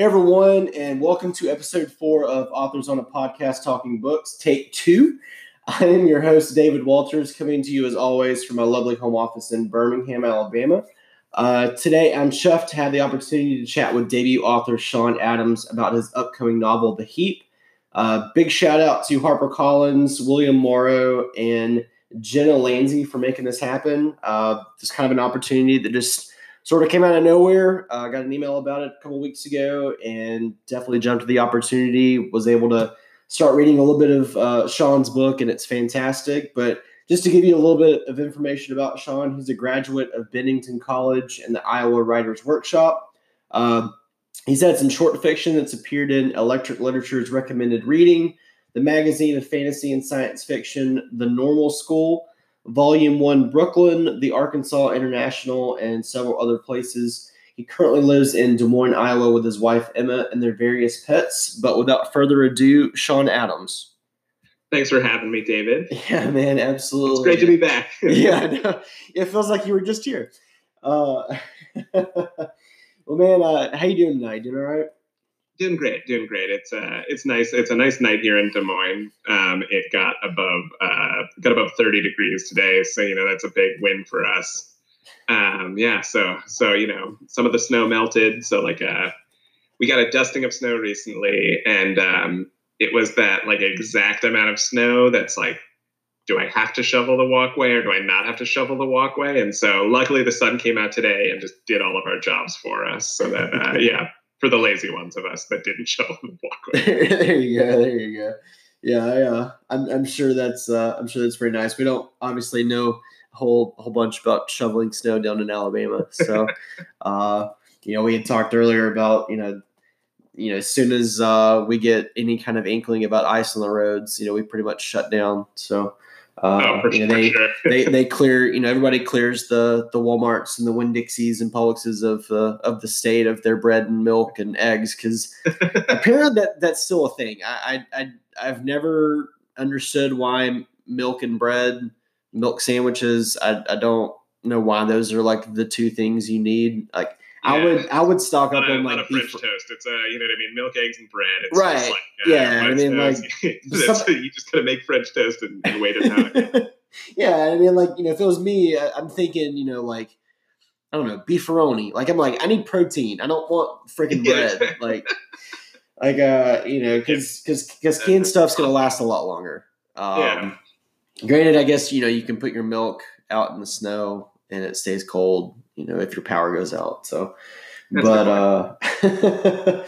Hey everyone, and welcome to episode four of Authors on a Podcast Talking Books, take two. I am your host, David Walters, coming to you as always from my lovely home office in Birmingham, Alabama. Uh, today, I'm chuffed to have the opportunity to chat with debut author Sean Adams about his upcoming novel, The Heap. Uh, big shout out to HarperCollins, William Morrow, and Jenna Lansey for making this happen. Uh, kind of an opportunity that just sort of came out of nowhere. I uh, got an email about it a couple weeks ago and definitely jumped at the opportunity. Was able to start reading a little bit of uh, Sean's book, and it's fantastic. But just to give you a little bit of information about Sean, he's a graduate of Bennington College and the Iowa Writers Workshop. Uh, he's had some short fiction that's appeared in Electric Literature's recommended reading, the magazine of fantasy and science fiction, The Normal School Volume 1 Brooklyn, the Arkansas International, and several other places. He currently lives in Des Moines, Iowa with his wife Emma and their various pets. But without further ado, Sean Adams. Thanks for having me, David. Yeah, man, absolutely. It's great to be back. yeah, it feels like you were just here. Uh, well, man, uh, how you doing tonight? Doing all right? Doing great, doing great. It's uh, it's nice. It's a nice night here in Des Moines. Um, it got above uh, got above 30 degrees today, so you know that's a big win for us. Um, yeah, so so you know some of the snow melted, so like uh, we got a dusting of snow recently, and um, it was that like exact amount of snow that's like. Do I have to shovel the walkway or do I not have to shovel the walkway? And so, luckily, the sun came out today and just did all of our jobs for us. So that, uh, yeah, for the lazy ones of us that didn't show the walkway. there you go. There you go. Yeah, yeah. I'm, I'm sure that's uh, I'm sure that's pretty nice. We don't obviously know a whole a whole bunch about shoveling snow down in Alabama. So, uh, you know, we had talked earlier about you know, you know, as soon as uh, we get any kind of inkling about ice on the roads, you know, we pretty much shut down. So, uh, oh, you know, they, sure. they they clear. You know, everybody clears the the WalMarts and the Winn Dixies and Publixes of the of the state of their bread and milk and eggs because apparently that that's still a thing. I, I I have never understood why milk and bread, milk sandwiches. I I don't know why those are like the two things you need. Like yeah. I would I would stock up on like French toast. It's a uh, you know what I mean, milk, eggs, and bread. It's right. Like, uh, yeah, I mean like some, you just gotta make French toast and, and wait it out. yeah, I mean like you know if it was me, I'm thinking you know like I don't know beefaroni. Like I'm like I need protein. I don't want freaking bread. like like uh you know because because because canned stuff's gonna last a lot longer. Um, yeah. Granted, I guess you know you can put your milk out in the snow and it stays cold you know, if your power goes out. So, That's but, uh,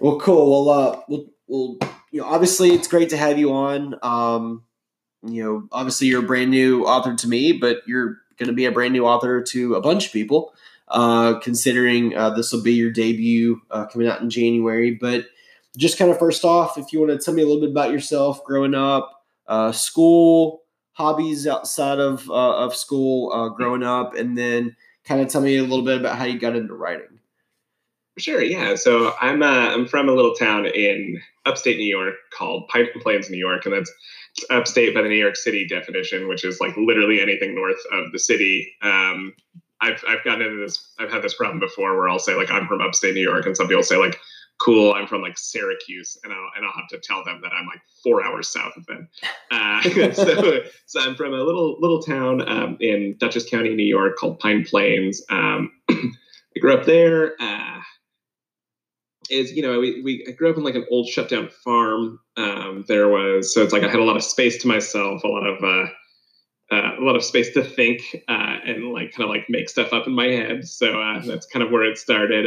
well, cool. Well, uh, we'll, we'll, you know, obviously it's great to have you on. Um, you know, obviously you're a brand new author to me, but you're going to be a brand new author to a bunch of people, uh, considering uh, this will be your debut uh, coming out in January. But just kind of first off, if you want to tell me a little bit about yourself growing up, uh, school, hobbies outside of uh, of school, uh, growing up, and then kind of tell me a little bit about how you got into writing. Sure, yeah. So I'm uh, I'm from a little town in upstate New York called Pine Plains, New York, and that's upstate by the New York City definition, which is like literally anything north of the city. Um, I've I've gotten into this. I've had this problem before where I'll say like I'm from upstate New York, and some people say like cool, I'm from like Syracuse, and I'll, and I'll have to tell them that I'm like four hours south of them. Uh, so, so I'm from a little little town um, in Dutchess County, New York, called Pine Plains. Um, I grew up there. Uh, is you know we, we I grew up in like an old shut down farm. Um, there was so it's like I had a lot of space to myself, a lot of uh, uh, a lot of space to think uh, and like kind of like make stuff up in my head. So uh, that's kind of where it started.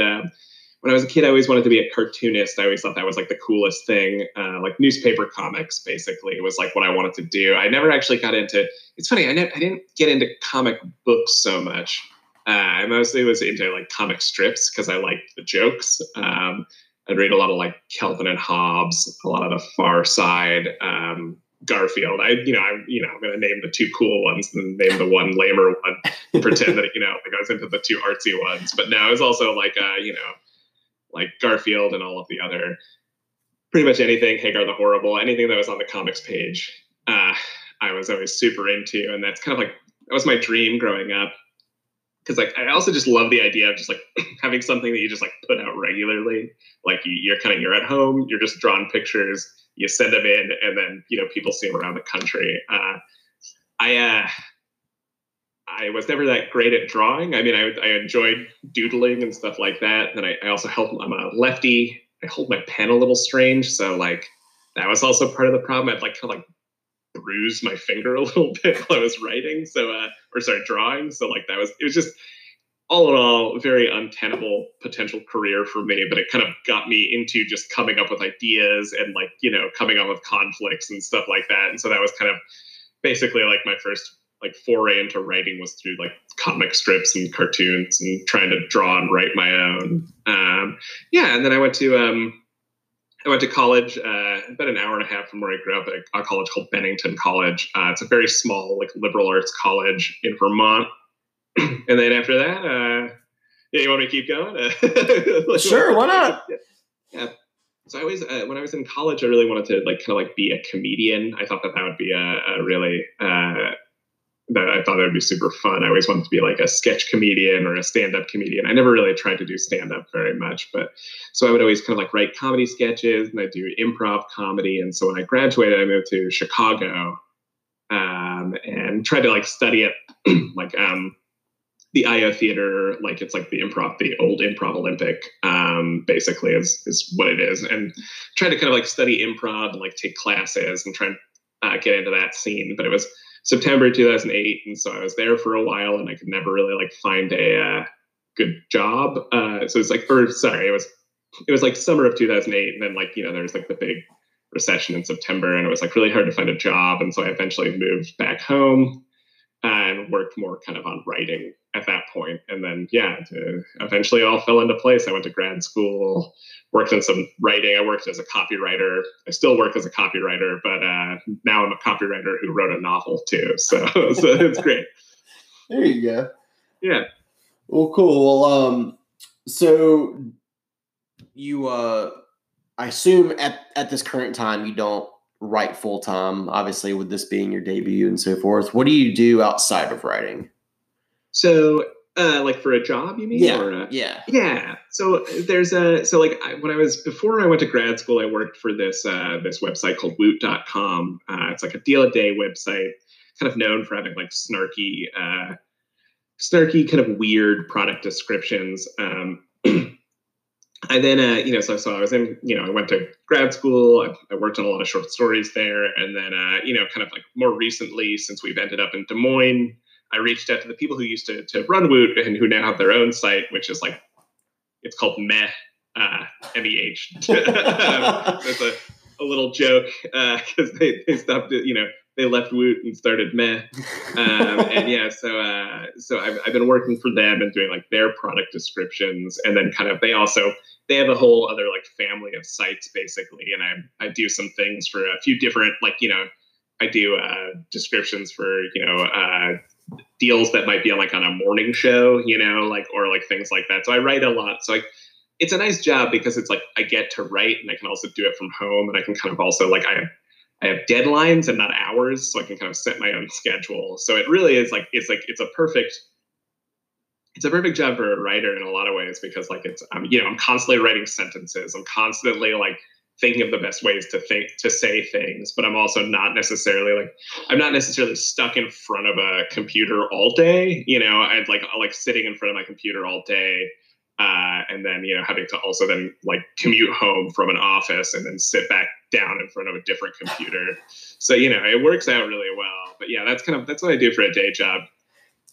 When I was a kid, I always wanted to be a cartoonist. I always thought that was like the coolest thing. Uh, like newspaper comics, basically, was like what I wanted to do. I never actually got into. It's funny. I, ne- I didn't get into comic books so much. Uh, I mostly was into like comic strips because I liked the jokes. Um, I'd read a lot of like Calvin and Hobbes, a lot of the Far Side, um, Garfield. I, you know, I'm, you know, I'm going to name the two cool ones and name the one lamer one. pretend that you know, like I was into the two artsy ones. But now it's also like, uh, you know, like Garfield and all of the other, pretty much anything Hagar the Horrible, anything that was on the comics page, uh, I was always super into, and that's kind of like that was my dream growing up. because like I also just love the idea of just like having something that you just like put out regularly. Like you, you're kind of you're at home, you're just drawing pictures, you send them in, and then you know people see them around the country. Uh, I uh, I was never that great at drawing. I mean, I, I enjoyed doodling and stuff like that. And I, I also help. I'm a lefty. I hold my pen a little strange, so like that was also part of the problem. I'd like of like bruise my finger a little bit while I was writing. So, uh, or sorry, drawing. So like that was, it was just all in all, very untenable potential career for me, but it kind of got me into just coming up with ideas and like, you know, coming up with conflicts and stuff like that. And so that was kind of basically like my first like foray into writing was through like comic strips and cartoons and trying to draw and write my own. Um, yeah. And then I went to, um, I went to college uh, about an hour and a half from where I grew up at a, college called Bennington College. Uh, it's a very small, like liberal arts college in Vermont. and then after that, uh, yeah, you want me to keep going? sure, why not? Yeah. yeah. So I always, uh, when I was in college, I really wanted to like kind of like be a comedian. I thought that that would be a, a really uh, that I thought it would be super fun. I always wanted to be like a sketch comedian or a stand-up comedian. I never really tried to do stand-up very much, but so I would always kind of like write comedy sketches and I do improv comedy. And so when I graduated, I moved to Chicago um, and tried to like study it like um, the IO theater, like it's like the improv, the old improv Olympic, um, basically is is what it is, and tried to kind of like study improv and like take classes and try and uh, get into that scene. But it was September 2008, and so I was there for a while, and I could never really like find a uh, good job. Uh, so it's like, or sorry, it was it was like summer of 2008, and then like you know there was like the big recession in September, and it was like really hard to find a job, and so I eventually moved back home and worked more kind of on writing at that point. And then, yeah, eventually it all fell into place. I went to grad school, worked in some writing. I worked as a copywriter. I still work as a copywriter, but uh, now I'm a copywriter who wrote a novel too. So, so it's great. There you go. Yeah. Well, cool. Well, um, so you, uh, I assume at, at this current time, you don't write full time, obviously, with this being your debut and so forth. What do you do outside of writing? So, uh, like for a job, you mean? Yeah. Or, uh, yeah. Yeah. So there's a so like I, when I was before I went to grad school, I worked for this uh, this website called Woot.com. Uh, it's like a deal a day website, kind of known for having like snarky, uh, snarky kind of weird product descriptions. Um, I then, uh, you know, so, so I was in, you know, I went to grad school. I, I worked on a lot of short stories there, and then, uh, you know, kind of like more recently, since we've ended up in Des Moines, I reached out to the people who used to, to run Woot and who now have their own site, which is like, it's called Meh, uh, M-E-H. That's a, a little joke because uh, they, they stopped, you know, they left Woot and started Meh. Um, and yeah, so uh, so I've, I've been working for them and doing like their product descriptions, and then kind of they also they have a whole other like family of sites basically, and I I do some things for a few different like you know I do uh, descriptions for you know uh, deals that might be on like on a morning show, you know, like or like things like that. So I write a lot. So like it's a nice job because it's like I get to write and I can also do it from home and I can kind of also like I have I have deadlines and not hours, so I can kind of set my own schedule. So it really is like it's like it's a perfect it's a perfect job for a writer in a lot of ways because like it's um, you know I'm constantly writing sentences. I'm constantly like thinking of the best ways to think to say things but i'm also not necessarily like i'm not necessarily stuck in front of a computer all day you know? I'd like like sitting in front of my computer all day uh, and then you know having to also then like commute home from an office and then sit back down in front of a different computer. So you know it works out really well. But yeah that's kind of that's what i do for a day job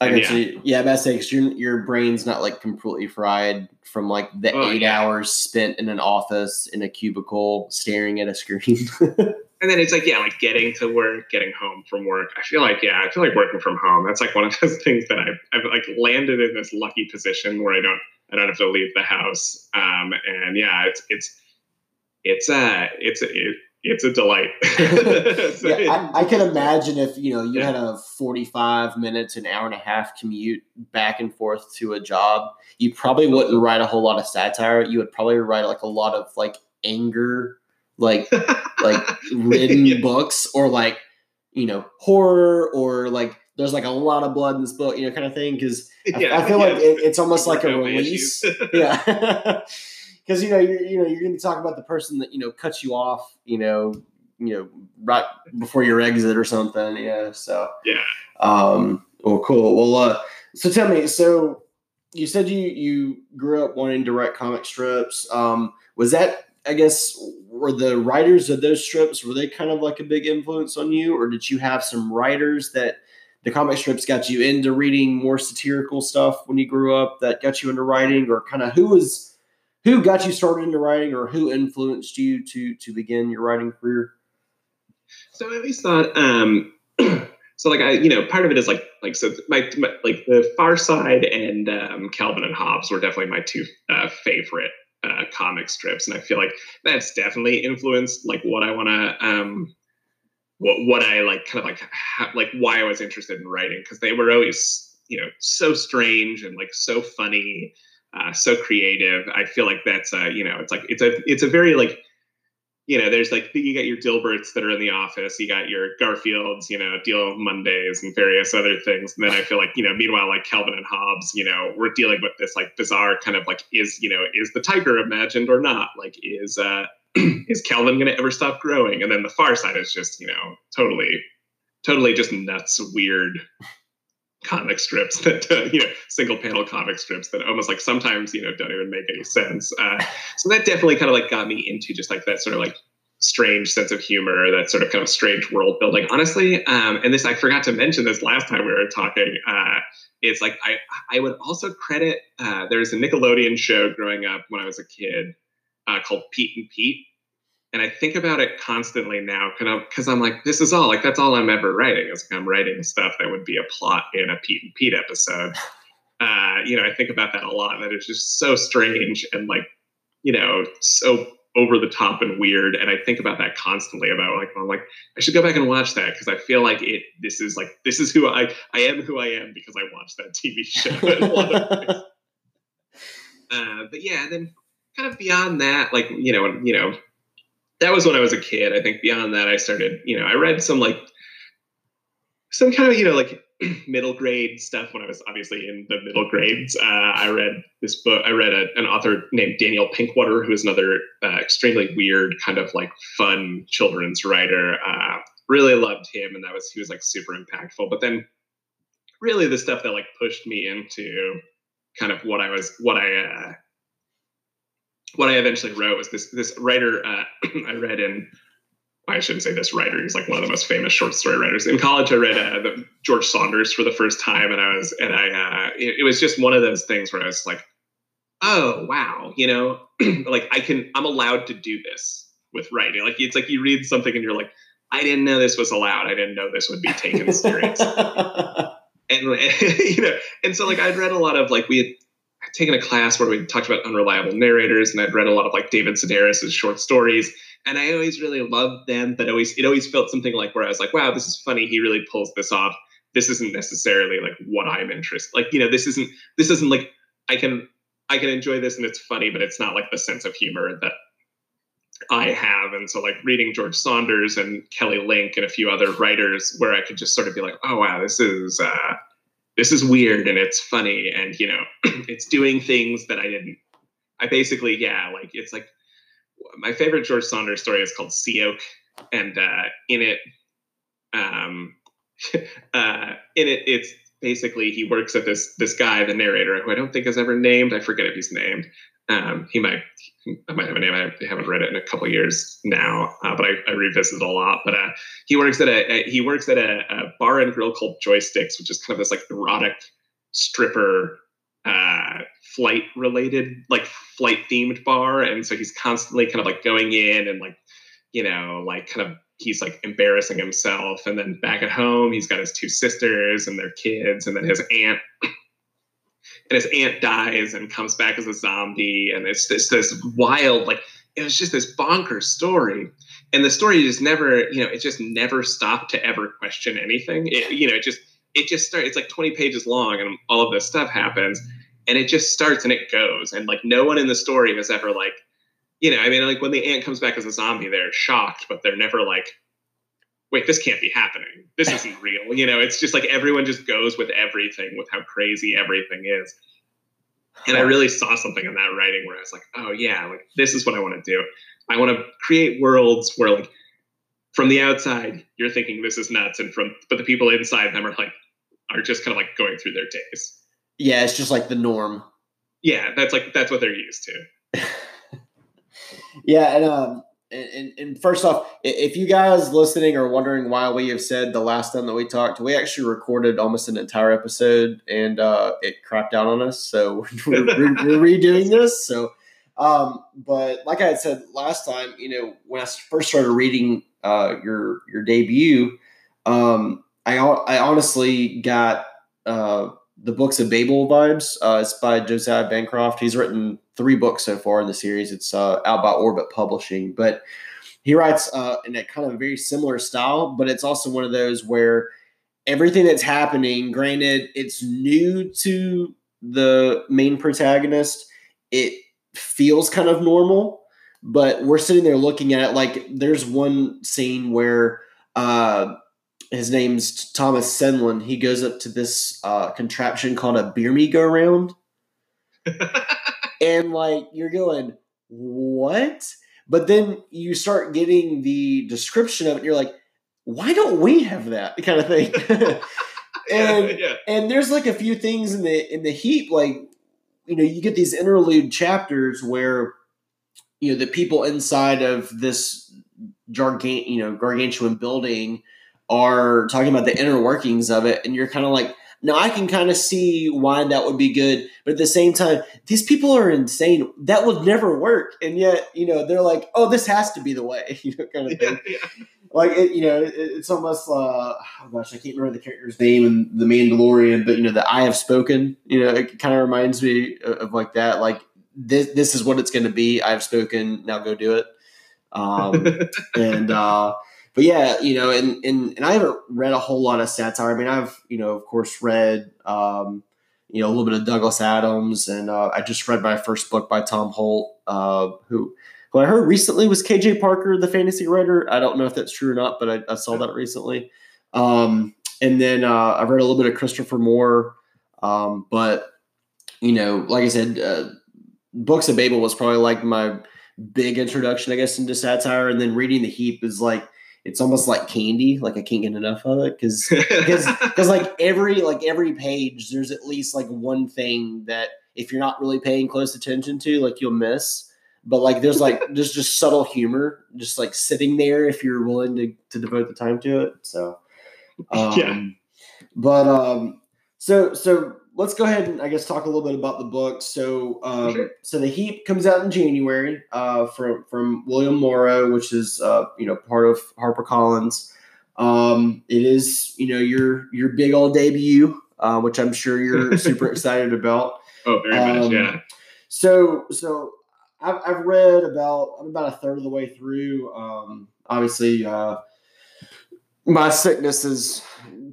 I can yeah. see. Yeah, that's because your your brain's not like completely fried from like the oh, eight yeah. hours spent in an office in a cubicle staring at a screen. and then it's like, yeah, like getting to work, getting home from work. I feel like, yeah, I feel like working from home. That's like one of those things that I've, I've like landed in this lucky position where I don't I don't have to leave the house. Um, and yeah, it's it's it's uh it's it, it's a delight. so yeah, I, I, can imagine if you know you yeah. had a forty-five minutes, an hour and a half commute back and forth to a job, you probably wouldn't write a whole lot of satire. You would probably write like a lot of like anger, like like written yeah. books, or like you know horror, or like there's like a lot of blood in this book, you know, kind of thing. Because I, I, feel like it, it's almost like a release. yeah, because you know you're you know you're going to talk about the person that you know cuts you off, you know, you know, right before your exit or something. Yeah, so yeah. Um. Well, cool. Well, uh, so tell me, so you said you you grew up wanting to write comic strips. Um, was that I guess were the writers of those strips were they kind of like a big influence on you, or did you have some writers that the comic strips got you into reading more satirical stuff when you grew up that got you into writing, or kind of who was who got you started into writing, or who influenced you to to begin your writing career? So I always thought, um, so like I, you know, part of it is like like so my, my like the Far Side and um, Calvin and Hobbes were definitely my two uh, favorite uh, comic strips, and I feel like that's definitely influenced like what I want to um, what what I like kind of like ha- like why I was interested in writing because they were always you know so strange and like so funny, uh, so creative. I feel like that's uh you know it's like it's a it's a very like you know, there's like you got your Dilberts that are in the office, you got your Garfields, you know, deal Mondays and various other things. And then I feel like, you know, meanwhile, like Calvin and Hobbes, you know, we're dealing with this like bizarre kind of like is, you know, is the tiger imagined or not? Like is uh is Calvin gonna ever stop growing? And then the far side is just, you know, totally, totally just nuts, weird comic strips that uh, you know single panel comic strips that almost like sometimes you know don't even make any sense. Uh, so that definitely kind of like got me into just like that sort of like strange sense of humor that sort of kind of strange world building. Honestly um, and this i forgot to mention this last time we were talking uh, it's like i i would also credit uh, there's a nickelodeon show growing up when i was a kid uh, called pete and pete and I think about it constantly now because I'm like, this is all like that's all I'm ever writing is like I'm writing stuff that would be a plot in a Pete and Pete episode. Uh, you know, I think about that a lot. That it's just so strange and like, you know, so over the top and weird. And I think about that constantly about like, I'm like, I should go back and watch that because I feel like it. This is like this is who I I am who I am because I watched that TV show. uh, but yeah, then kind of beyond that, like you know, you know that was when I was a kid. I think beyond that, I started, you know, I read some like some kind of, you know, like middle grade stuff when I was obviously in the middle grades. Uh, I read this book. I read a, an author named Daniel Pinkwater, who is another uh, extremely weird, kind of like fun children's writer. Uh, really loved him, and that was he was like super impactful. But then, really, the stuff that like pushed me into kind of what I was, what I uh, what I eventually wrote was this this writer uh, I read in I shouldn't say this writer. He's like one of the most famous short story writers. In college, I read uh, the, George Saunders for the first time, and I was and I uh, it, it, was just one of those things where I was like, oh wow, you know, like I can I'm allowed to do this with writing. Like it's like you read something and you're like, I didn't know this was allowed. I didn't know this would be taken seriously. and you know, and so like I'd read a lot of like we had taken a class where we talked about unreliable narrators, and I'd read a lot of like David Sedaris's short stories, and I always really loved them. But always, it always felt something like where I was like, "Wow, this is funny. He really pulls this off." This isn't necessarily like what I'm interested. Like, you know, this isn't this isn't like I can I can enjoy this and it's funny, but it's not like the sense of humor that I have. And so, like reading George Saunders and Kelly Link and a few other writers, where I could just sort of be like, "Oh wow, this is." Uh, this is weird and it's funny and you know it's doing things that i didn't i basically yeah like it's like my favorite george saunders story is called sea oak and uh, in it um uh, in it it's basically he works at this this guy the narrator who i don't think is ever named i forget if he's named um, he might I might have a name. I haven't read it in a couple years now, uh, but I, I, revisit it a lot. But uh, he works at a, a he works at a, a, bar and grill called Joysticks, which is kind of this like erotic stripper uh, flight related, like flight themed bar. And so he's constantly kind of like going in and like you know like kind of he's like embarrassing himself. And then back at home, he's got his two sisters and their kids, and then his aunt and his aunt dies and comes back as a zombie, and it's this this wild like it was just this bonkers story. And the story just never, you know, it just never stopped to ever question anything. It, you know, it just it just starts. It's like 20 pages long, and all of this stuff happens, and it just starts and it goes, and like no one in the story has ever like, you know, I mean, like when the aunt comes back as a zombie, they're shocked, but they're never like, wait, this can't be happening. This isn't real. You know, it's just like everyone just goes with everything, with how crazy everything is. And I really saw something in that writing where I was like, oh yeah, like this is what I want to do. I want to create worlds where like from the outside you're thinking this is nuts, and from but the people inside them are like are just kind of like going through their days. Yeah, it's just like the norm. Yeah, that's like that's what they're used to. yeah, and um, and, and, first off, if you guys listening are wondering why we have said the last time that we talked, we actually recorded almost an entire episode and uh, it crapped out on us. So we're, we're, we're redoing this. So, um, but like I had said last time, you know, when I first started reading uh, your your debut, um, I I honestly got uh, the books of Babel vibes. Uh, it's by Josiah Bancroft. He's written three books so far in the series. It's uh, out by Orbit Publishing, but he writes uh, in a kind of very similar style. But it's also one of those where everything that's happening, granted, it's new to the main protagonist. It feels kind of normal, but we're sitting there looking at it like there's one scene where uh, his name's Thomas Senlin. He goes up to this uh, contraption called a beer me go round. and like you're going, what? But then you start getting the description of it, and you're like, why don't we have that kind of thing? and yeah. and there's like a few things in the in the heap, like you know, you get these interlude chapters where you know the people inside of this gargant you know gargantuan building are talking about the inner workings of it, and you're kind of like, now I can kind of see why that would be good, but at the same time, these people are insane. That would never work, and yet you know they're like, oh, this has to be the way, you know, kind of thing. Yeah, yeah. Like it, you know, it, it's almost uh, oh gosh, I can't remember the character's name in the Mandalorian, but you know, the I have spoken. You know, it kind of reminds me of, of like that. Like this, this is what it's going to be. I have spoken. Now go do it. Um, and uh, but yeah, you know, and, and and I haven't read a whole lot of satire. I mean, I've you know, of course, read um, you know a little bit of Douglas Adams, and uh, I just read my first book by Tom Holt, uh, who who I heard recently was KJ Parker, the fantasy writer. I don't know if that's true or not, but I, I saw that recently. Um, and then uh, I've read a little bit of Christopher Moore, um, but you know, like I said, uh, Books of Babel was probably like my big introduction, I guess, into satire, and then reading the Heap is like it's almost like candy. Like I can't get enough of it because because because like every like every page, there's at least like one thing that if you're not really paying close attention to, like you'll miss. But like there's like there's just subtle humor just like sitting there if you're willing to to devote the time to it. So um, yeah. But um, so so let's go ahead and I guess talk a little bit about the book. So, um, sure. so the Heap comes out in January uh, from from William Morrow, which is uh, you know part of HarperCollins. Um, it is you know your your big old debut, uh, which I'm sure you're super excited about. Oh, very um, much, yeah. So, so I've, I've read about I'm about a third of the way through. Um, obviously, uh, my sickness is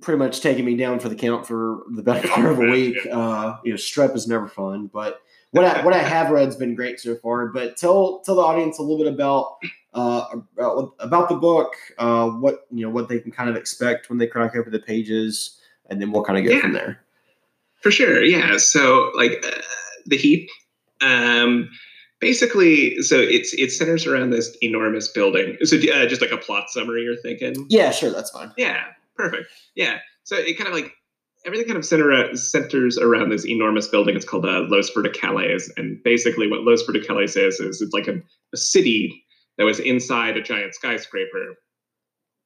pretty much taking me down for the count for the better part of a week. Uh, you know, strep is never fun, but what I what I have read has been great so far. But tell tell the audience a little bit about uh, about, about the book, uh, what you know, what they can kind of expect when they crack open the pages, and then we'll kind of go yeah, from there. For sure, yeah. So like uh, the heap. Um, basically so it's it centers around this enormous building so uh, just like a plot summary you're thinking yeah sure that's fine yeah Perfect. Yeah. So it kind of like everything kind of center, centers around this enormous building. It's called uh, Los Verticales, and basically what Los Verticales is is it's like a, a city that was inside a giant skyscraper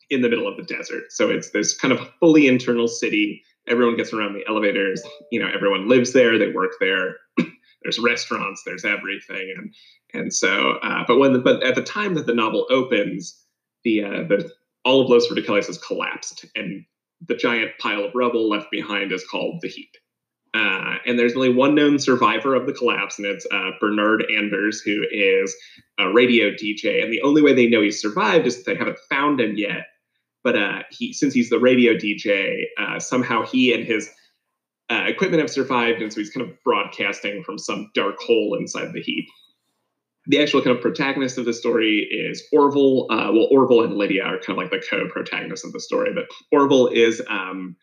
in the middle of the desert. So it's this kind of fully internal city. Everyone gets around the elevators. You know, everyone lives there. They work there. there's restaurants. There's everything. And and so, uh, but when the, but at the time that the novel opens, the uh, the all of Los Verticales has collapsed, and the giant pile of rubble left behind is called the heap. Uh, and there's only one known survivor of the collapse, and it's uh, Bernard Anders, who is a radio DJ. And the only way they know he's survived is that they haven't found him yet. But uh, he, since he's the radio DJ, uh, somehow he and his uh, equipment have survived, and so he's kind of broadcasting from some dark hole inside the heap. The actual kind of protagonist of the story is Orville. Uh, well, Orville and Lydia are kind of like the co-protagonists of the story, but Orville is um,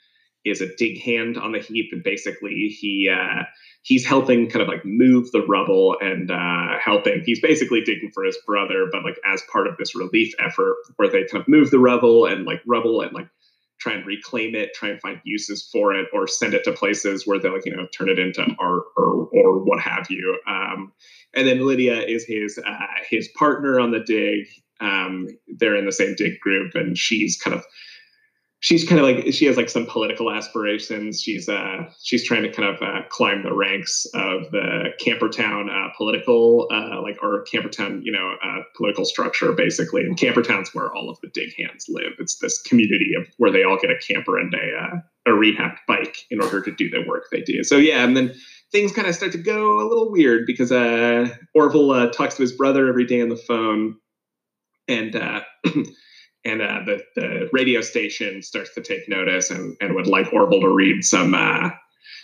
is a dig hand on the heap, and basically he uh, he's helping kind of like move the rubble and uh, helping. He's basically digging for his brother, but like as part of this relief effort where they kind of move the rubble and like rubble and like try and reclaim it, try and find uses for it, or send it to places where they like you know turn it into art or or what have you. Um, and then Lydia is his uh, his partner on the dig. Um, they're in the same dig group, and she's kind of she's kind of like she has like some political aspirations. She's uh she's trying to kind of uh, climb the ranks of the Campertown uh, political uh, like or Campertown you know uh, political structure basically. And Campertown's where all of the dig hands live. It's this community of where they all get a camper and a uh, a rehabbed bike in order to do the work they do. So yeah, and then things kind of start to go a little weird because uh, Orville uh, talks to his brother every day on the phone, and uh, and uh, the the radio station starts to take notice and and would like Orville to read some uh,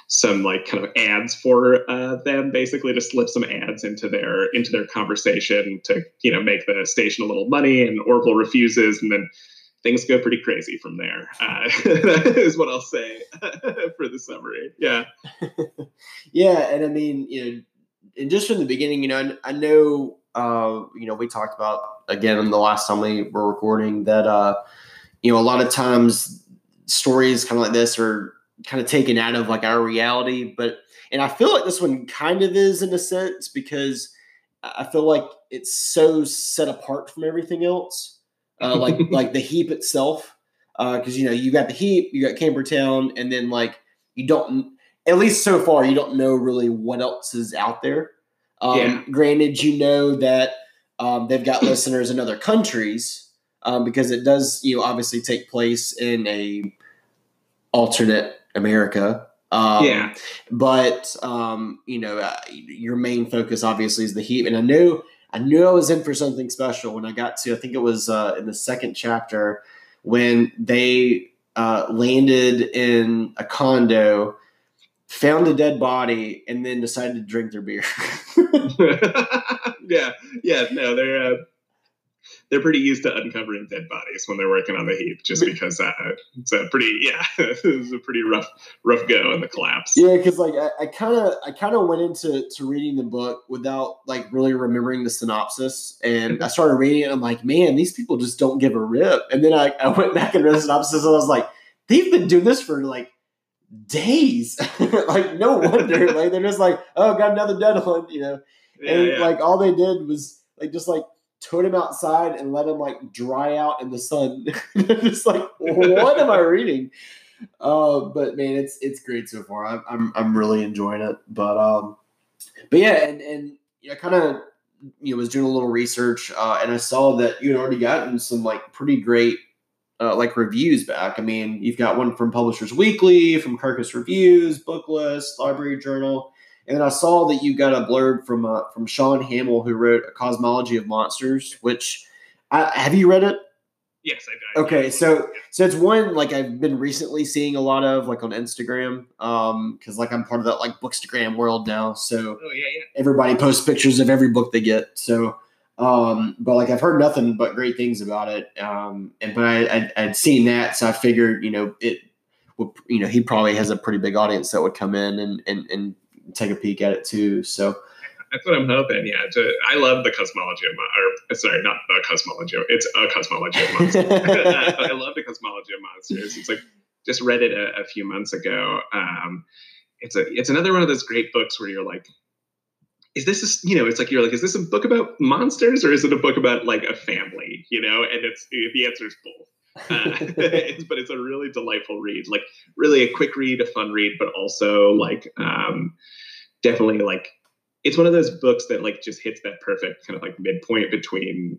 some like kind of ads for uh, them, basically to slip some ads into their into their conversation to you know make the station a little money. And Orville refuses, and then things go pretty crazy from there. Uh, is what I'll say for the summary. Yeah, yeah, and I mean, you know, and just from the beginning, you know, I, I know, uh, you know, we talked about again in the last time we were recording that, uh, you know, a lot of times stories kind of like this are kind of taken out of like our reality, but and I feel like this one kind of is in a sense because I feel like it's so set apart from everything else uh, like like the heap itself, because uh, you know you got the heap, you got Campertown, and then like you don't, at least so far, you don't know really what else is out there. Um, yeah. Granted, you know that um, they've got listeners in other countries um, because it does, you know, obviously take place in a alternate America. Um, yeah. But um, you know, uh, your main focus obviously is the heap, and I knew I knew I was in for something special when I got to, I think it was uh, in the second chapter when they uh, landed in a condo, found a dead body, and then decided to drink their beer. yeah, yeah, no, they're. Uh, they're pretty used to uncovering dead bodies when they're working on the heap, just because uh, it's a pretty yeah, it was a pretty rough rough go in the collapse. Yeah, because like I kind of I kind of went into to reading the book without like really remembering the synopsis, and I started reading it. I'm like, man, these people just don't give a rip. And then I, I went back and read the synopsis, and I was like, they've been doing this for like days. like no wonder, like they're just like, oh, got another dead one, you know. Yeah, and yeah. like all they did was like just like tote him outside and let him like dry out in the sun. just like, what am I reading? Uh, but man, it's it's great so far. I'm I'm, I'm really enjoying it. But um, but yeah, and and I kind of you know was doing a little research, uh, and I saw that you had already gotten some like pretty great. Uh, like reviews back. I mean, you've got one from Publishers Weekly, from Kirkus Reviews, Booklist, Library Journal, and then I saw that you got a blurb from uh, from Shaun Hamill, who wrote A Cosmology of Monsters. Which I, have you read it? Yes, I did. Okay, so so it's one like I've been recently seeing a lot of like on Instagram, um, because like I'm part of that like Bookstagram world now. So oh, yeah, yeah. everybody posts pictures of every book they get. So um, but like I've heard nothing but great things about it. Um, and but I, I I'd seen that, so I figured you know it would you know he probably has a pretty big audience that would come in and and and take a peek at it too. So that's what I'm hoping. Yeah, to, I love the cosmology of or sorry, not the cosmology. It's a cosmology of monsters. I love the cosmology of monsters. It's like just read it a, a few months ago. Um, it's a it's another one of those great books where you're like, is this a, you know it's like you're like is this a book about monsters or is it a book about like a family you know? And it's the answer is both. Uh, it's, but it's a really delightful read like really a quick read a fun read but also like um, definitely like it's one of those books that like just hits that perfect kind of like midpoint between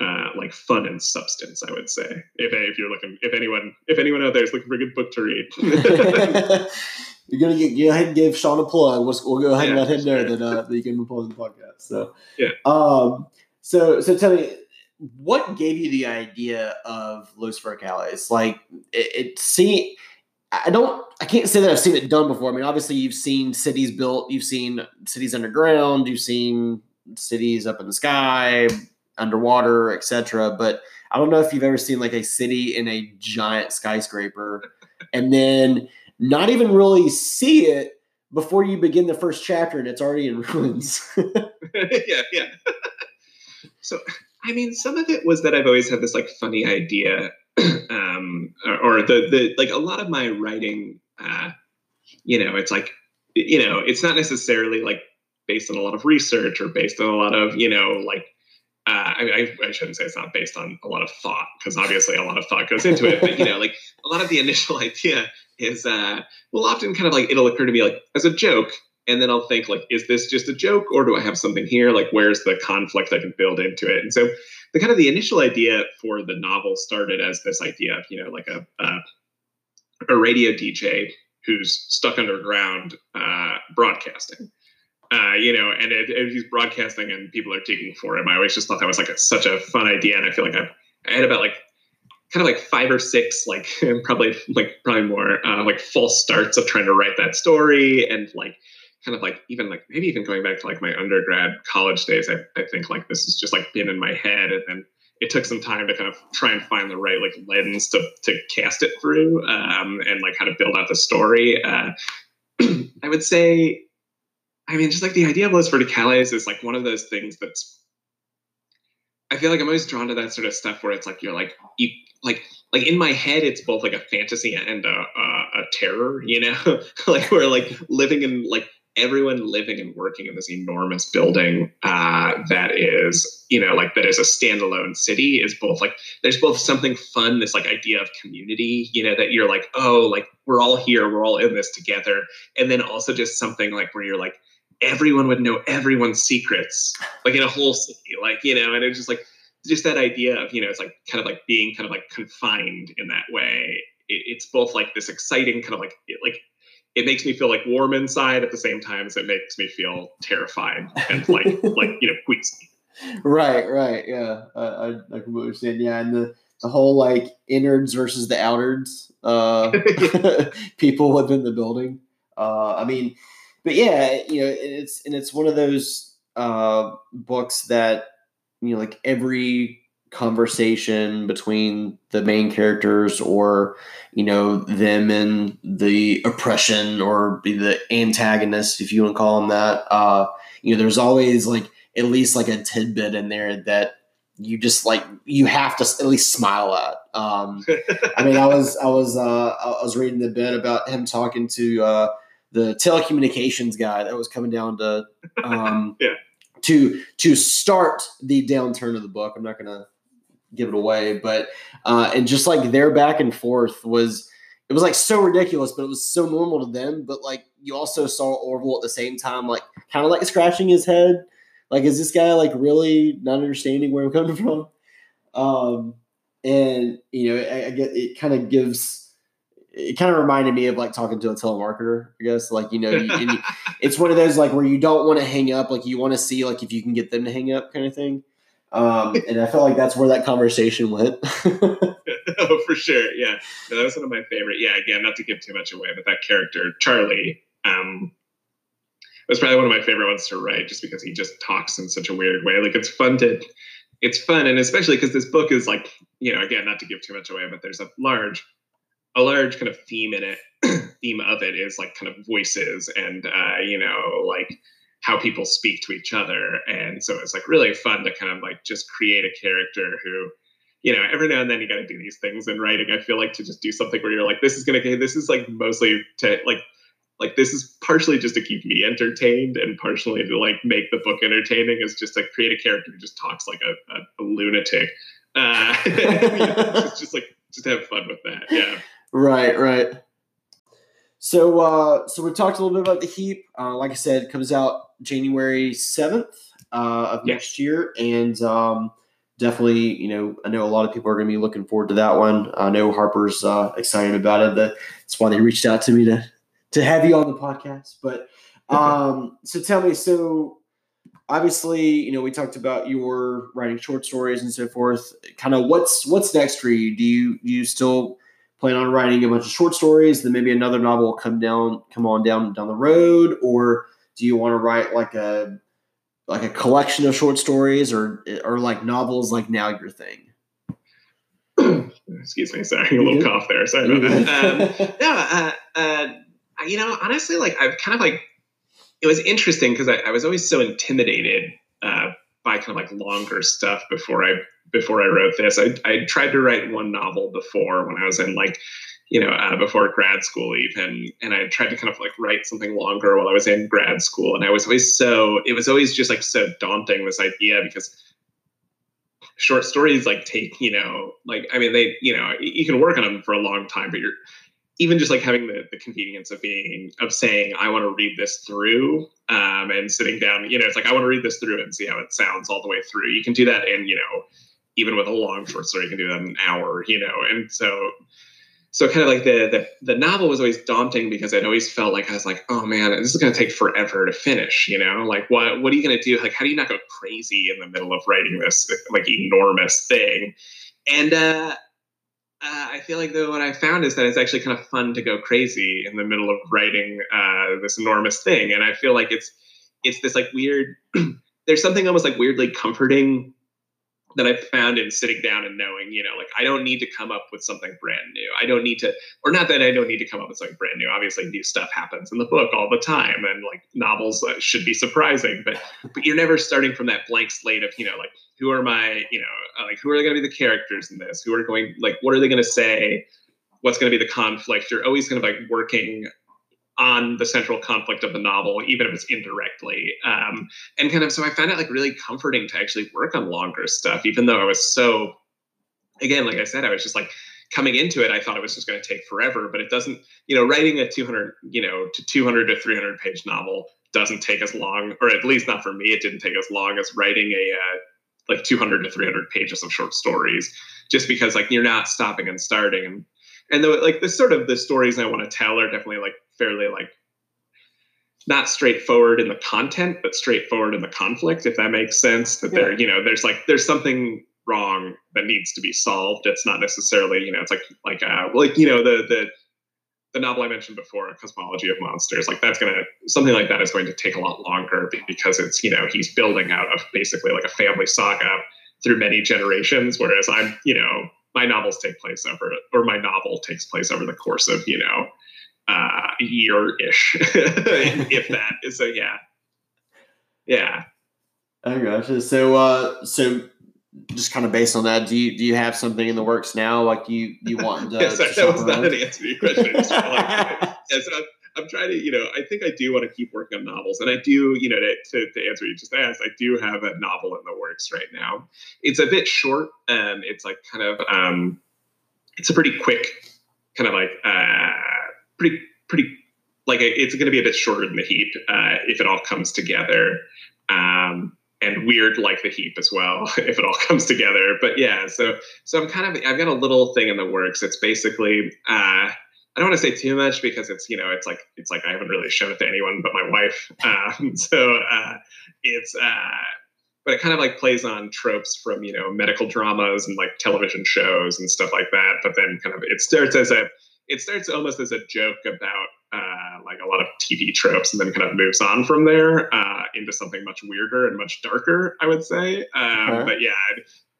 uh, like fun and substance i would say. If, if you're looking if anyone if anyone out there is looking for a good book to read. You're gonna get, go ahead and give sean a plug. We'll, we'll go ahead yeah, and let him know that, uh, that you can move on the podcast so. Yeah. Um so so tell me what gave you the idea of Los Verticales? Like it, it seemed I don't I can't say that I've seen it done before. I mean, obviously you've seen cities built, you've seen cities underground, you've seen cities up in the sky, underwater, etc. But I don't know if you've ever seen like a city in a giant skyscraper and then not even really see it before you begin the first chapter and it's already in ruins. yeah, yeah. so, I mean, some of it was that I've always had this like funny idea, um, or, or the the like a lot of my writing, uh, you know, it's like, you know, it's not necessarily like based on a lot of research or based on a lot of you know like uh, I, I, shouldn't say it's not based on a lot of thought because obviously a lot of thought goes into it. But you know, like a lot of the initial idea is, uh, well, often kind of like it'll occur to me like as a joke, and then I'll think like, is this just a joke or do I have something here? Like, where's the conflict I can build into it? And so, the kind of the initial idea for the novel started as this idea of you know like a a, a radio DJ who's stuck underground uh, broadcasting uh, you know, and it, it, he's broadcasting and people are digging for him. I always just thought that was like a, such a fun idea, and I feel like I, I had about like kind of like five or six, like probably like probably more uh, like false starts of trying to write that story, and like kind of like even like maybe even going back to like my undergrad college days. I, I think like this has just like been in my head, and then it took some time to kind of try and find the right like lens to to cast it through, um, and like how to build out the story. Uh, I would say I mean, just like the idea of Los Verticales is like one of those things that's. I feel like I'm always drawn to that sort of stuff where it's like you're like you like like in my head it's both like a fantasy and a, a, a terror, you know, like we're like living in like everyone living and working in this enormous building uh, that is you know like that is a standalone city is both like there's both something fun this like idea of community you know that you're like oh like we're all here we're all in this together and then also just something like where you're like everyone would know everyone's secrets, like in a whole city, like you know, and it's just like just that idea of you know, it's like kind of like being kind of like confined in that way. It, it's both like this exciting kind of like it, like it makes me feel like warm inside at the same time as it makes me feel terrified and like like you know queasy. Right, right, yeah, I, I, I completely understand. Yeah, and the the whole like innards versus the outwards uh, people within the building. Uh, I mean, but yeah, you know, it's and it's one of those uh, books that you know, like every conversation between the main characters or you know them and the oppression or the antagonist if you want to call them that uh you know there's always like at least like a tidbit in there that you just like you have to at least smile at. Um i mean i was i was uh i was reading the bit about him talking to uh the telecommunications guy that was coming down to um, yeah. to to start the downturn of the book. I'm not going to give it away, but uh, and just like their back and forth was it was like so ridiculous, but it was so normal to them. But like you also saw Orville at the same time, like kind of like scratching his head. Like, is this guy like really not understanding where I'm coming from? Um, and you know, I, I get it kind of gives it kind of reminded me of like talking to a telemarketer, I guess. Like, you know, you, you, it's one of those like where you don't want to hang up, like you want to see like if you can get them to hang up kind of thing. Um, and I felt like that's where that conversation went. oh, for sure. Yeah. No, that was one of my favorite. Yeah. Again, not to give too much away, but that character, Charlie, um, was probably one of my favorite ones to write just because he just talks in such a weird way. Like it's fun to, it's fun. And especially because this book is like, you know, again, not to give too much away, but there's a large a large kind of theme in it theme of it is like kind of voices and uh, you know like how people speak to each other. And so it's like really fun to kind of like just create a character who you know every now and then you got to do these things in writing i feel like to just do something where you're like this is gonna this is like mostly to like like this is partially just to keep me entertained and partially to like make the book entertaining is just to create a character who just talks like a, a, a lunatic. Uh, just, just like just have fun with that yeah Right, right. So, uh, so we talked a little bit about the heap. Uh, like I said, it comes out January seventh uh, of next year, and um, definitely, you know, I know a lot of people are going to be looking forward to that one. I know Harper's uh, excited about it. That's why they reached out to me to to have you on the podcast. But um, so, tell me, so obviously, you know, we talked about your writing short stories and so forth. Kind of what's what's next for you? Do you do you still plan on writing a bunch of short stories, then maybe another novel will come down, come on down down the road, or do you want to write like a like a collection of short stories, or or like novels like now your thing? Excuse me, sorry, a little cough there. Sorry about that. Um, no, uh, uh, you know, honestly, like I've kind of like it was interesting because I, I, was always so intimidated uh, by kind of like longer stuff before I before I wrote this. I I tried to write one novel before when I was in like you know uh, before grad school even, and I tried to kind of like write something longer while I was in grad school, and I was always so it was always just like so daunting this idea because short stories like take you know like i mean they you know you can work on them for a long time but you're even just like having the, the convenience of being of saying i want to read this through um, and sitting down you know it's like i want to read this through and see how it sounds all the way through you can do that in you know even with a long short story you can do that in an hour you know and so so kind of like the, the the novel was always daunting because I'd always felt like I was like, oh man, this is going to take forever to finish. You know, like what what are you going to do? Like, how do you not go crazy in the middle of writing this like enormous thing? And uh, uh, I feel like though what I found is that it's actually kind of fun to go crazy in the middle of writing uh, this enormous thing, and I feel like it's it's this like weird. there's something almost like weirdly comforting that I've found in sitting down and knowing, you know, like I don't need to come up with something brand new. I don't need to, or not that I don't need to come up with something brand new. Obviously, new stuff happens in the book all the time, and like novels uh, should be surprising, but but you're never starting from that blank slate of, you know, like who are my, you know, uh, like who are going to be the characters in this? Who are going, like, what are they going to say? What's going to be the conflict? You're always kind of like working on the central conflict of the novel, even if it's indirectly. Um, and kind of so I found it like really comforting to actually work on longer stuff, even though I was so, again, like I said, I was just like coming into it, I thought it was just going to take forever, but it doesn't, you know, writing a 200, you know, to 200 to 300 page novel doesn't take as long, or at least not for me, it didn't take as long as writing a, uh, like 200 to 300 pages of short stories, just because like you're not stopping and starting. And, and the, like the sort of the stories I want to tell are definitely like fairly like not straightforward in the content, but straightforward in the conflict, if that makes sense. That yeah. there, you know, there's like there's something wrong that needs to be solved. It's not necessarily, you know, it's like like uh like, you know, the the the novel I mentioned before, Cosmology of Monsters, like that's gonna something like that is going to take a lot longer because it's, you know, he's building out of basically like a family saga through many generations. Whereas I'm, you know, my novels take place over or my novel takes place over the course of, you know, uh, year ish, if that. So yeah, yeah. I gotcha. So, uh, so just kind of based on that, do you do you have something in the works now? Like you you want to? Sorry, to that was not an answer to your question. like, yeah, so I'm, I'm, trying to, you know, I think I do want to keep working on novels, and I do, you know, to, to, to answer you just asked, I do have a novel in the works right now. It's a bit short. Um, it's like kind of, um, it's a pretty quick, kind of like. Uh, pretty pretty like it's going to be a bit shorter than the heap uh, if it all comes together um, and weird like the heap as well if it all comes together but yeah so so i'm kind of i've got a little thing in the works it's basically uh, I don't want to say too much because it's you know it's like it's like I haven't really shown it to anyone but my wife. Um, so uh, it's uh, but it kind of like plays on tropes from you know medical dramas and like television shows and stuff like that. But then kind of it starts as a it starts almost as a joke about uh, like a lot of TV tropes, and then kind of moves on from there uh, into something much weirder and much darker. I would say, um, but yeah,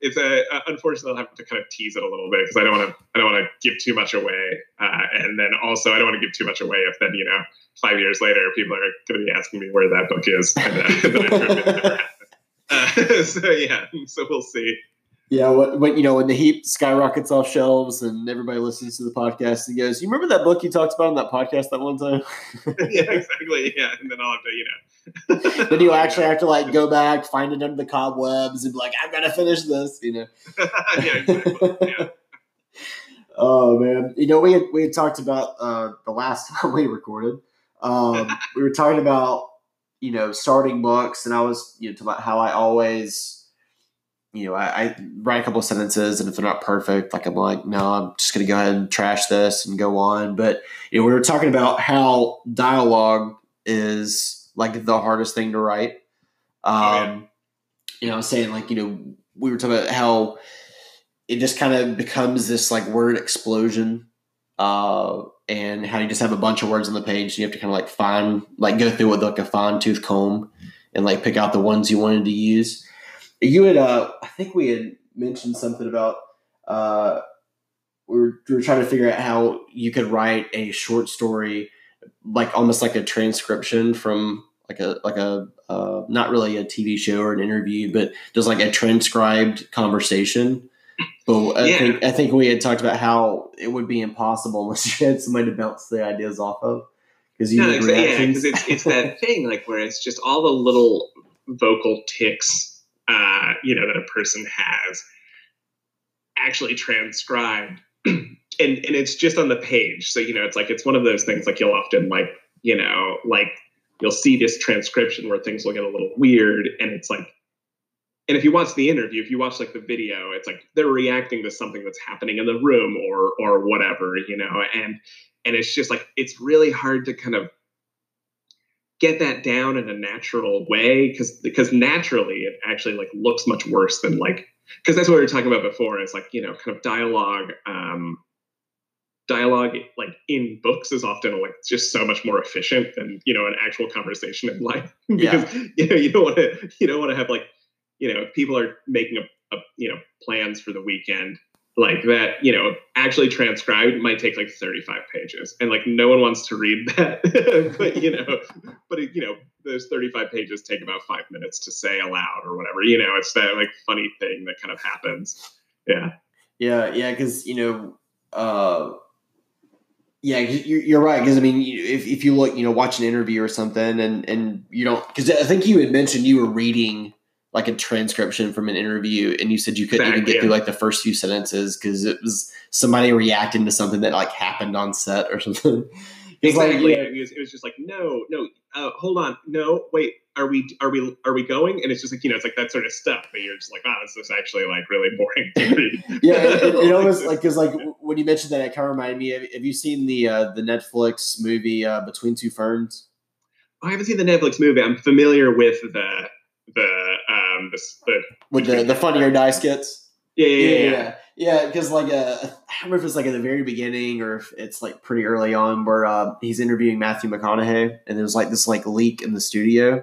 it's a uh, unfortunately I'll have to kind of tease it a little bit because I don't want to I don't want to give too much away, uh, and then also I don't want to give too much away if then you know five years later people are going to be asking me where that book is, and, uh so yeah, so we'll see. Yeah, when you know when the heap skyrockets off shelves and everybody listens to the podcast and goes, "You remember that book you talked about on that podcast that one time?" yeah, exactly. Yeah, and then I'll have to, you know. then you actually have to like go back, find it under the cobwebs, and be like, "I've got to finish this," you know. yeah, exactly. Yeah. oh man, you know we had we had talked about uh, the last time we recorded. Um, we were talking about you know starting books, and I was you know talking about how I always you know, I, I, write a couple of sentences, and if they're not perfect, like I'm like, no, I'm just going to go ahead and trash this and go on. But you know, we were talking about how dialogue is like the hardest thing to write. Um, You know, I was saying like, you know, we were talking about how it just kind of becomes this like word explosion, uh, and how you just have a bunch of words on the page, and you have to kind of like find, like, go through with like a fine tooth comb and like pick out the ones you wanted to use. You had, uh, I think we had mentioned something about uh, we were, we were trying to figure out how you could write a short story, like almost like a transcription from like a like a uh, not really a TV show or an interview, but just like a transcribed conversation. But I Yeah. think I think we had talked about how it would be impossible unless you had somebody to bounce the ideas off of because you No, need exa- yeah, because it's it's that thing like where it's just all the little vocal ticks, uh, you know, that a person has actually transcribed, and and it's just on the page. So you know, it's like it's one of those things like you'll often like you know like you'll see this transcription where things will get a little weird, and it's like. And if you watch the interview, if you watch like the video, it's like they're reacting to something that's happening in the room or or whatever, you know, and and it's just like it's really hard to kind of get that down in a natural way because because naturally it actually like looks much worse than like because that's what we were talking about before it's like you know kind of dialogue um dialogue like in books is often like just so much more efficient than you know an actual conversation in life. Because you know you don't want to you don't want to have like you know people are making a, a you know plans for the weekend like that you know actually transcribed might take like 35 pages. And like no one wants to read that. But you know but you know those 35 pages take about five minutes to say aloud or whatever. You know it's that like funny thing that kind of happens. Yeah. Yeah, yeah, because you know, uh, yeah, you're, you're right. Because I mean, if, if you look, you know, watch an interview or something, and and you don't, because I think you had mentioned you were reading like a transcription from an interview, and you said you couldn't even get through like the first few sentences because it was somebody reacting to something that like happened on set or something. Like, exactly you know, it, was, it was just like no no uh, hold on no wait are we are we are we going and it's just like you know it's like that sort of stuff but you're just like wow this is actually like really boring to read yeah, it, it, it almost like because like when you mentioned that, it kind of reminded me. Of, have you seen the uh, the Netflix movie uh, Between Two Ferns? I haven't seen the Netflix movie. I'm familiar with the the um the, the with the the funny or die skits. yeah yeah yeah, yeah. yeah, yeah. Because like uh, I don't remember if it's like at the very beginning or if it's like pretty early on where uh, he's interviewing Matthew McConaughey, and there's like this like leak in the studio,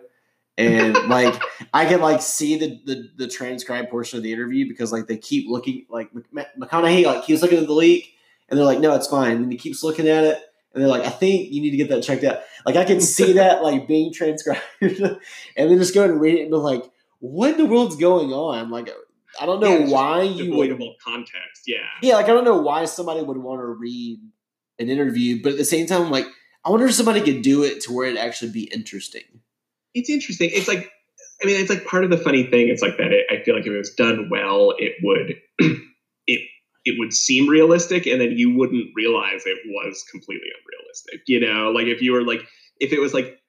and like I can like see the, the the transcribed portion of the interview because like they keep looking like McConaughey like keeps looking at the leak, and they're like, no, it's fine, and he keeps looking at it. And they're like, I think you need to get that checked out. Like I can see that like being transcribed, and then just go and read it and be like, what in the world's going on? Like I don't know Yeah, why you would context. Yeah. yeah, like I don't know why somebody would want to read an interview, but at the same time, I'm like I wonder if somebody could do it to where it'd actually be interesting. It's interesting. It's like, I mean, it's like part of the funny thing. It's like that. It, I feel like if it was done well, it would, it it would seem realistic, and then you wouldn't realize it was completely unrealistic. You know, like if you were like, if it was like,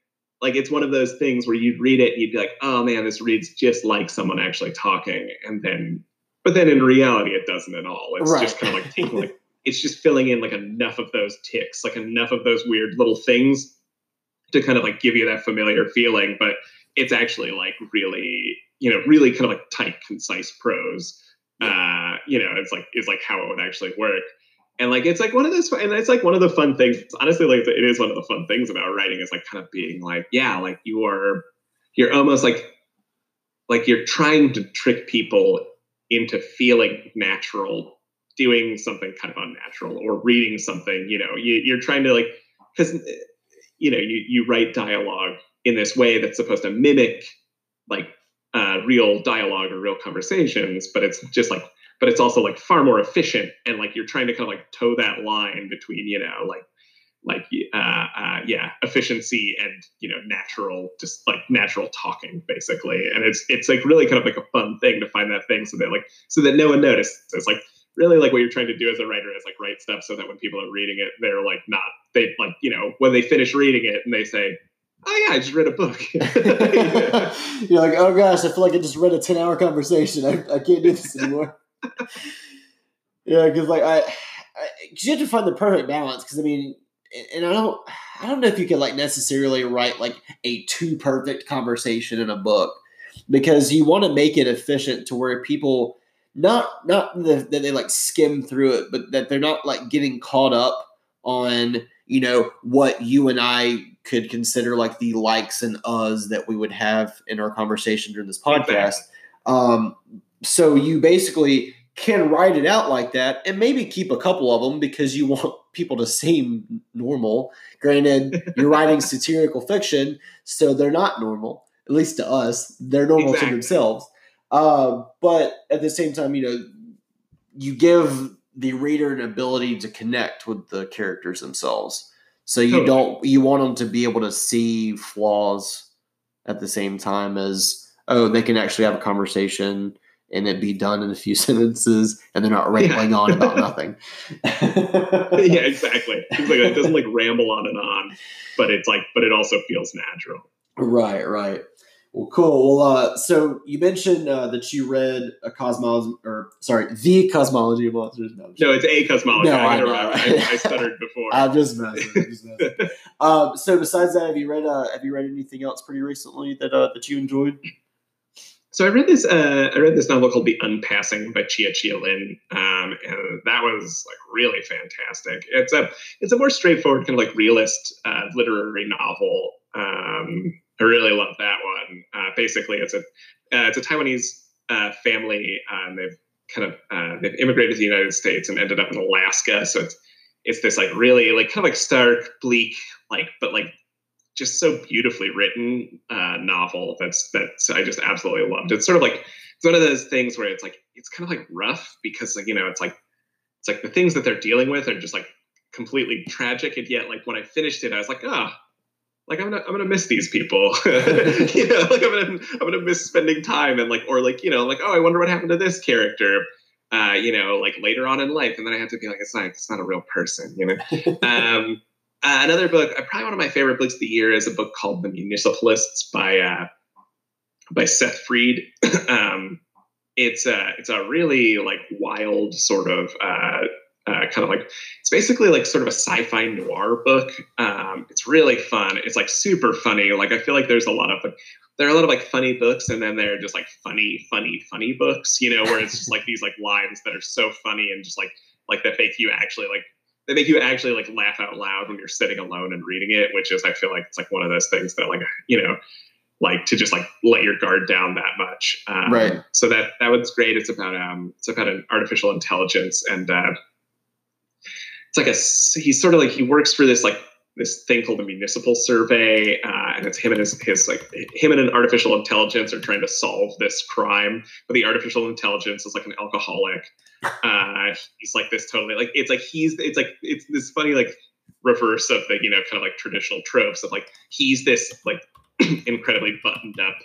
like it's one of those things where you'd read it and you'd be like, oh man, this reads just like someone actually talking, and then, but then in reality, it doesn't at all. It's Right. just kind of like taking like. It's just filling in like enough of those ticks, like enough of those weird little things to kind of like give you that familiar feeling, but it's actually like really, you know, really kind of like tight, concise prose. Uh, you know, it's like is like how it would actually work. And like it's like one of those and it's like one of the fun things. Honestly, like it is one of the fun things about writing is like kind of being like, yeah, like you are you're almost like like you're trying to trick people into feeling natural doing something kind of unnatural or reading something you know you, you're trying to like because you know you, you write dialogue in this way that's supposed to mimic like uh, real dialogue or real conversations but it's just like but it's also like far more efficient and like you're trying to kind of like toe that line between you know like like uh, uh, yeah efficiency and you know natural just like natural talking basically and it's it's like really kind of like a fun thing to find that thing so that like so that no one notices it's like really like what you're trying to do as a writer is like write stuff so that when people are reading it they're like not they like you know when they finish reading it and they say oh yeah i just read a book You're like, oh gosh, I feel like I just read a ten hour conversation. I, I can't do this anymore. Yeah, because like I, I cause you have to find the perfect balance. Because I mean, and I don't, I don't know if you could like necessarily write like a too perfect conversation in a book because you want to make it efficient to where people not not the, that they like skim through it, but that they're not like getting caught up on you know what you and I could consider like the likes and us that we would have in our conversation during this podcast. Um, so you basically can write it out like that and maybe keep a couple of them because you want people to seem normal. Granted, you're writing satirical fiction, so they're not normal, at least to us. They're normal Exactly. to themselves. Uh, but at the same time, you know, you give the reader an ability to connect with the characters themselves. So you Totally. don't you want them to be able to see flaws at the same time as oh they can actually have a conversation and it be done in a few sentences and they're not rambling on about nothing. yeah, exactly. It's like it doesn't like ramble on and on, but it's like, but it also feels natural. Right, right. Well, cool. Well, uh, so you mentioned uh, that you read a cosmology, or sorry, the cosmology of monsters. No, No, it's a cosmology. No, I, I know, right? I, I stuttered before. I'm just messing. I'm just messing. um, so besides that, have you read uh, have you read anything else pretty recently that uh, that you enjoyed? So I read this. Uh, I read this novel called *The Unpassing* by Chia Chia Lin, um, and that was like really fantastic. It's a it's a more straightforward kind of like realist uh, literary novel. Um, I really love that one. Uh, basically, it's a uh, it's a Taiwanese uh, family. Um, they've kind of uh, they've immigrated to the United States and ended up in Alaska. So it's it's this like really like kind of like stark, bleak, like but like just so beautifully written uh, novel that's that's I just absolutely loved. It's sort of like it's one of those things where it's like it's kind of like rough because like you know it's like it's like the things that they're dealing with are just like completely tragic, and yet like when I finished it, I was like, ah. like I'm gonna I'm gonna miss these people, you know. Like I'm gonna I'm gonna miss spending time and like or like you know like oh I wonder what happened to this character, uh, you know, like later on in life, and then I have to be like it's not it's not a real person, you know. um, uh, another book, uh, probably one of my favorite books of the year, is a book called The Municipalists by uh, by Seth Fried. um, it's a it's a really like wild sort of uh, uh, kind of like it's basically like sort of a sci-fi noir book. Um, it's really fun. It's like super funny. Like I feel like there's a lot of like there are a lot of like funny books, and then there are just like funny, funny, funny books. You know, where it's just like these like lines that are so funny and just like like that make you actually like they make you actually like laugh out loud when you're sitting alone and reading it, which is I feel like it's like one of those things that like you know like to just like let your guard down that much. Um, Right. So that that one's great. It's about um it's about an artificial intelligence and uh, it's like a he's sort of like he works for this like this thing called the municipal survey uh, and it's him and his, his like him and an artificial intelligence are trying to solve this crime but the artificial intelligence is like an alcoholic. Uh, he's like this totally like it's like he's it's like it's this funny like reverse of the you know kind of like traditional tropes of like he's this like incredibly buttoned up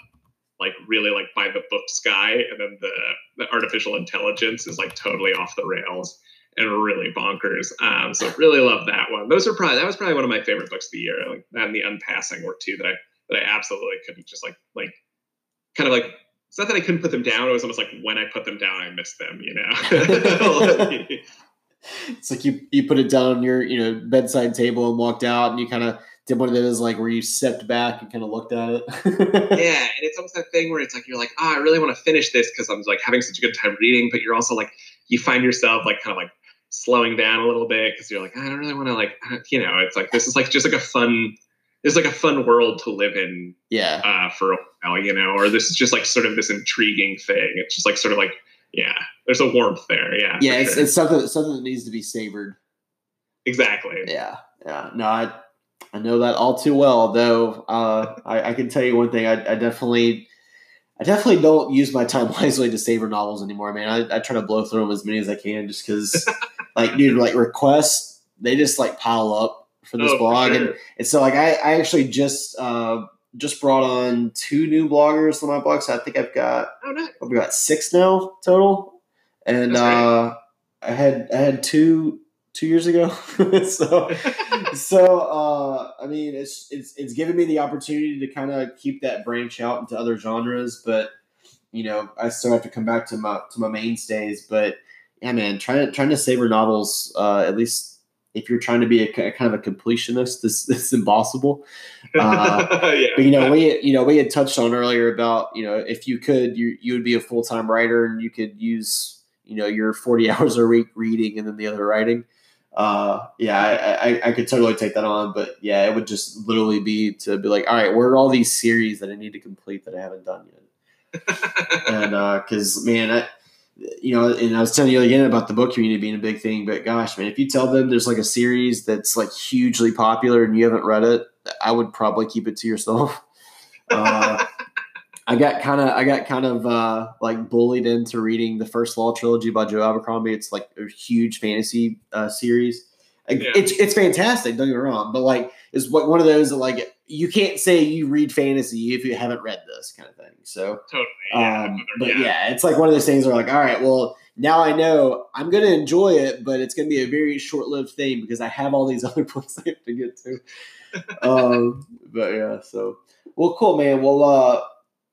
like really like by the books guy and then the the artificial intelligence is like totally off the rails and really bonkers. Um so really love that one. Those are probably that was probably one of my favorite books of the year like that and the unpassing were two that i that i absolutely couldn't just like like kind of like it's not that i couldn't put them down it was almost like when i put them down i missed them you know? It's like you you put it down on your you know bedside table and walked out, and you kind of did one of those like where you stepped back and kind of looked at it. yeah and it's almost that thing where it's like you're like oh i really want to finish this because i'm like having such a good time reading but you're also like you find yourself like kind of like slowing down a little bit because you're like i don't really want to like you know it's like this is like just like a fun it's like a fun world to live in yeah, uh, for a while you know or this is just like sort of this intriguing thing it's just like sort of like yeah there's a warmth there yeah yeah. It's, sure. it's something something that needs to be savored. exactly Yeah, yeah. No, I I know that all too well. Though uh, I, I can tell you one thing. I, I definitely. I definitely don't use my time wisely to savor novels anymore, man. I, I try to blow through them as many as I can, just because, like, dude, like requests they just like pile up for this Oh, blog, and sure. And so like I, I actually just uh just brought on two new bloggers on my blog. So I think I've got oh nice I've got six now total. And uh I had I had two two years ago. so so uh I mean it's it's it's given me the opportunity to kind of keep that branch out into other genres, but you know, I still have to come back to my to my mainstays. But yeah, man, trying to trying to savor novels, uh, at least if you're trying to be a, ki- kind of a completionist, this this is impossible. Uh, yeah But you know, we you know we had touched on earlier about you know if you could, you you would be a full time writer and you could use you know your forty hours a week reading and then the other writing. uh, yeah, I, I, I could totally take that on, but yeah, it would just literally be to be like, all right, where are all these series that I need to complete that I haven't done yet? and because uh, man, I, you know, and I was telling you again about the book community being a big thing, but gosh, man, if you tell them there's like a series that's like hugely popular and you haven't read it, I would probably keep it to yourself. Uh, I got kind of I got kind of uh, like bullied into reading the first Law trilogy by Joe Abercrombie. It's like a huge fantasy uh, series. Yeah. It's it's fantastic. Don't get me wrong, but like it's what one of those that like you can't say you read fantasy if you haven't read this kind of thing. So totally, yeah. Um, but yeah. yeah, it's like one of those things where like, all right, well now I know I'm going to enjoy it, but it's going to be a very short lived thing because I have all these other books I have to get to. um, but yeah, so well, cool, man. Well, uh,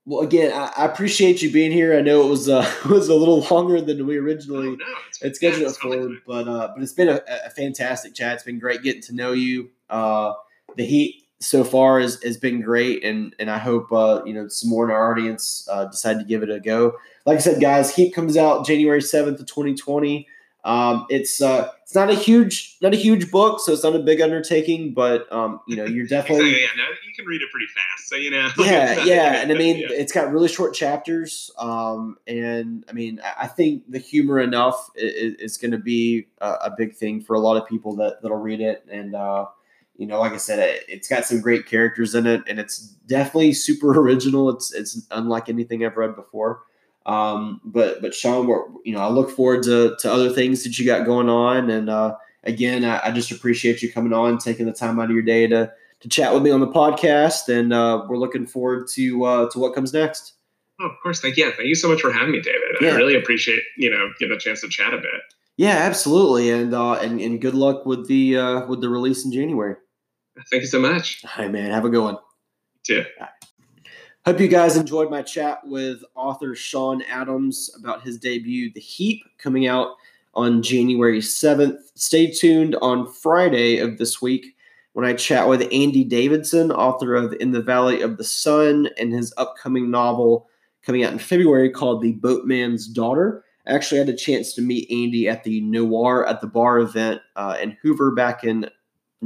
well, again, I, I, appreciate you being here. I know it was uh, was a little longer than we originally oh, no, had scheduled it for, but uh, but it's been a, a, fantastic chat. It's been great getting to know you. Uh, the heap so far has, has been great, and and I hope uh, you know some more in our audience uh, decide to give it a go. Like I said, guys, Heap comes out January seventh of twenty twenty. Um, it's uh, it's not a huge not a huge book, so it's not a big undertaking. But um, you know, you're definitely yeah, no, you can read it pretty fast. So you know, yeah, yeah, and I mean, yeah. it's got really short chapters. Um, and I mean, I think the humor enough is, is going to be a, a, big thing for a lot of people that that'll read it. And uh, you know, like I said, it, it's got some great characters in it, and it's definitely super original. It's it's unlike anything I've read before. Um, but but Sean, you know, I look forward to to other things that you got going on, and uh, again, I, I, just appreciate you coming on, taking the time out of your day to to chat with me on the podcast, and uh, we're looking forward to uh, to what comes next. Oh, of course, thank you. Thank you so much for having me, David. Yeah. I really appreciate you know getting a chance to chat a bit. Yeah, absolutely, and uh, and and good luck with the uh, with the release in January. Thank you so much. Hi, man. Have a good one. too. Hope you guys enjoyed my chat with author Sean Adams about his debut, The Heap, coming out on January 7th. Stay tuned on Friday of this week when I chat with Andy Davidson, author of In the Valley of the Sun, and his upcoming novel coming out in February called The Boatman's Daughter. I actually had a chance to meet Andy at the Noir at the Bar event uh, in Hoover back in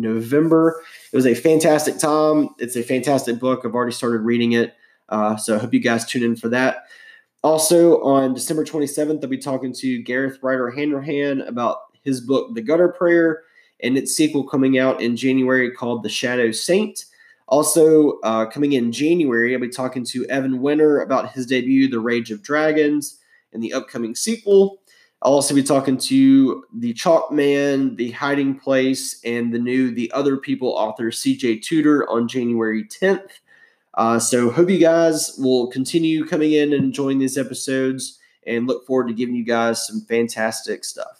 November. It was a fantastic time. It's a fantastic book. I've already started reading it. Uh, so I hope you guys tune in for that. Also, on December 27th, I'll be talking to Gareth Ryder Hanrahan about his book, The Gutter Prayer, and its sequel coming out in January called The Shadow Saint. Also, uh, coming in January, I'll be talking to Evan Winter about his debut, The Rage of Dragons, and the upcoming sequel. I'll also be talking to the Chalk Man, The Hiding Place, and the new The Other People author CJ Tudor on January 10th. Uh, so hope you guys will continue coming in and enjoying these episodes and look forward to giving you guys some fantastic stuff.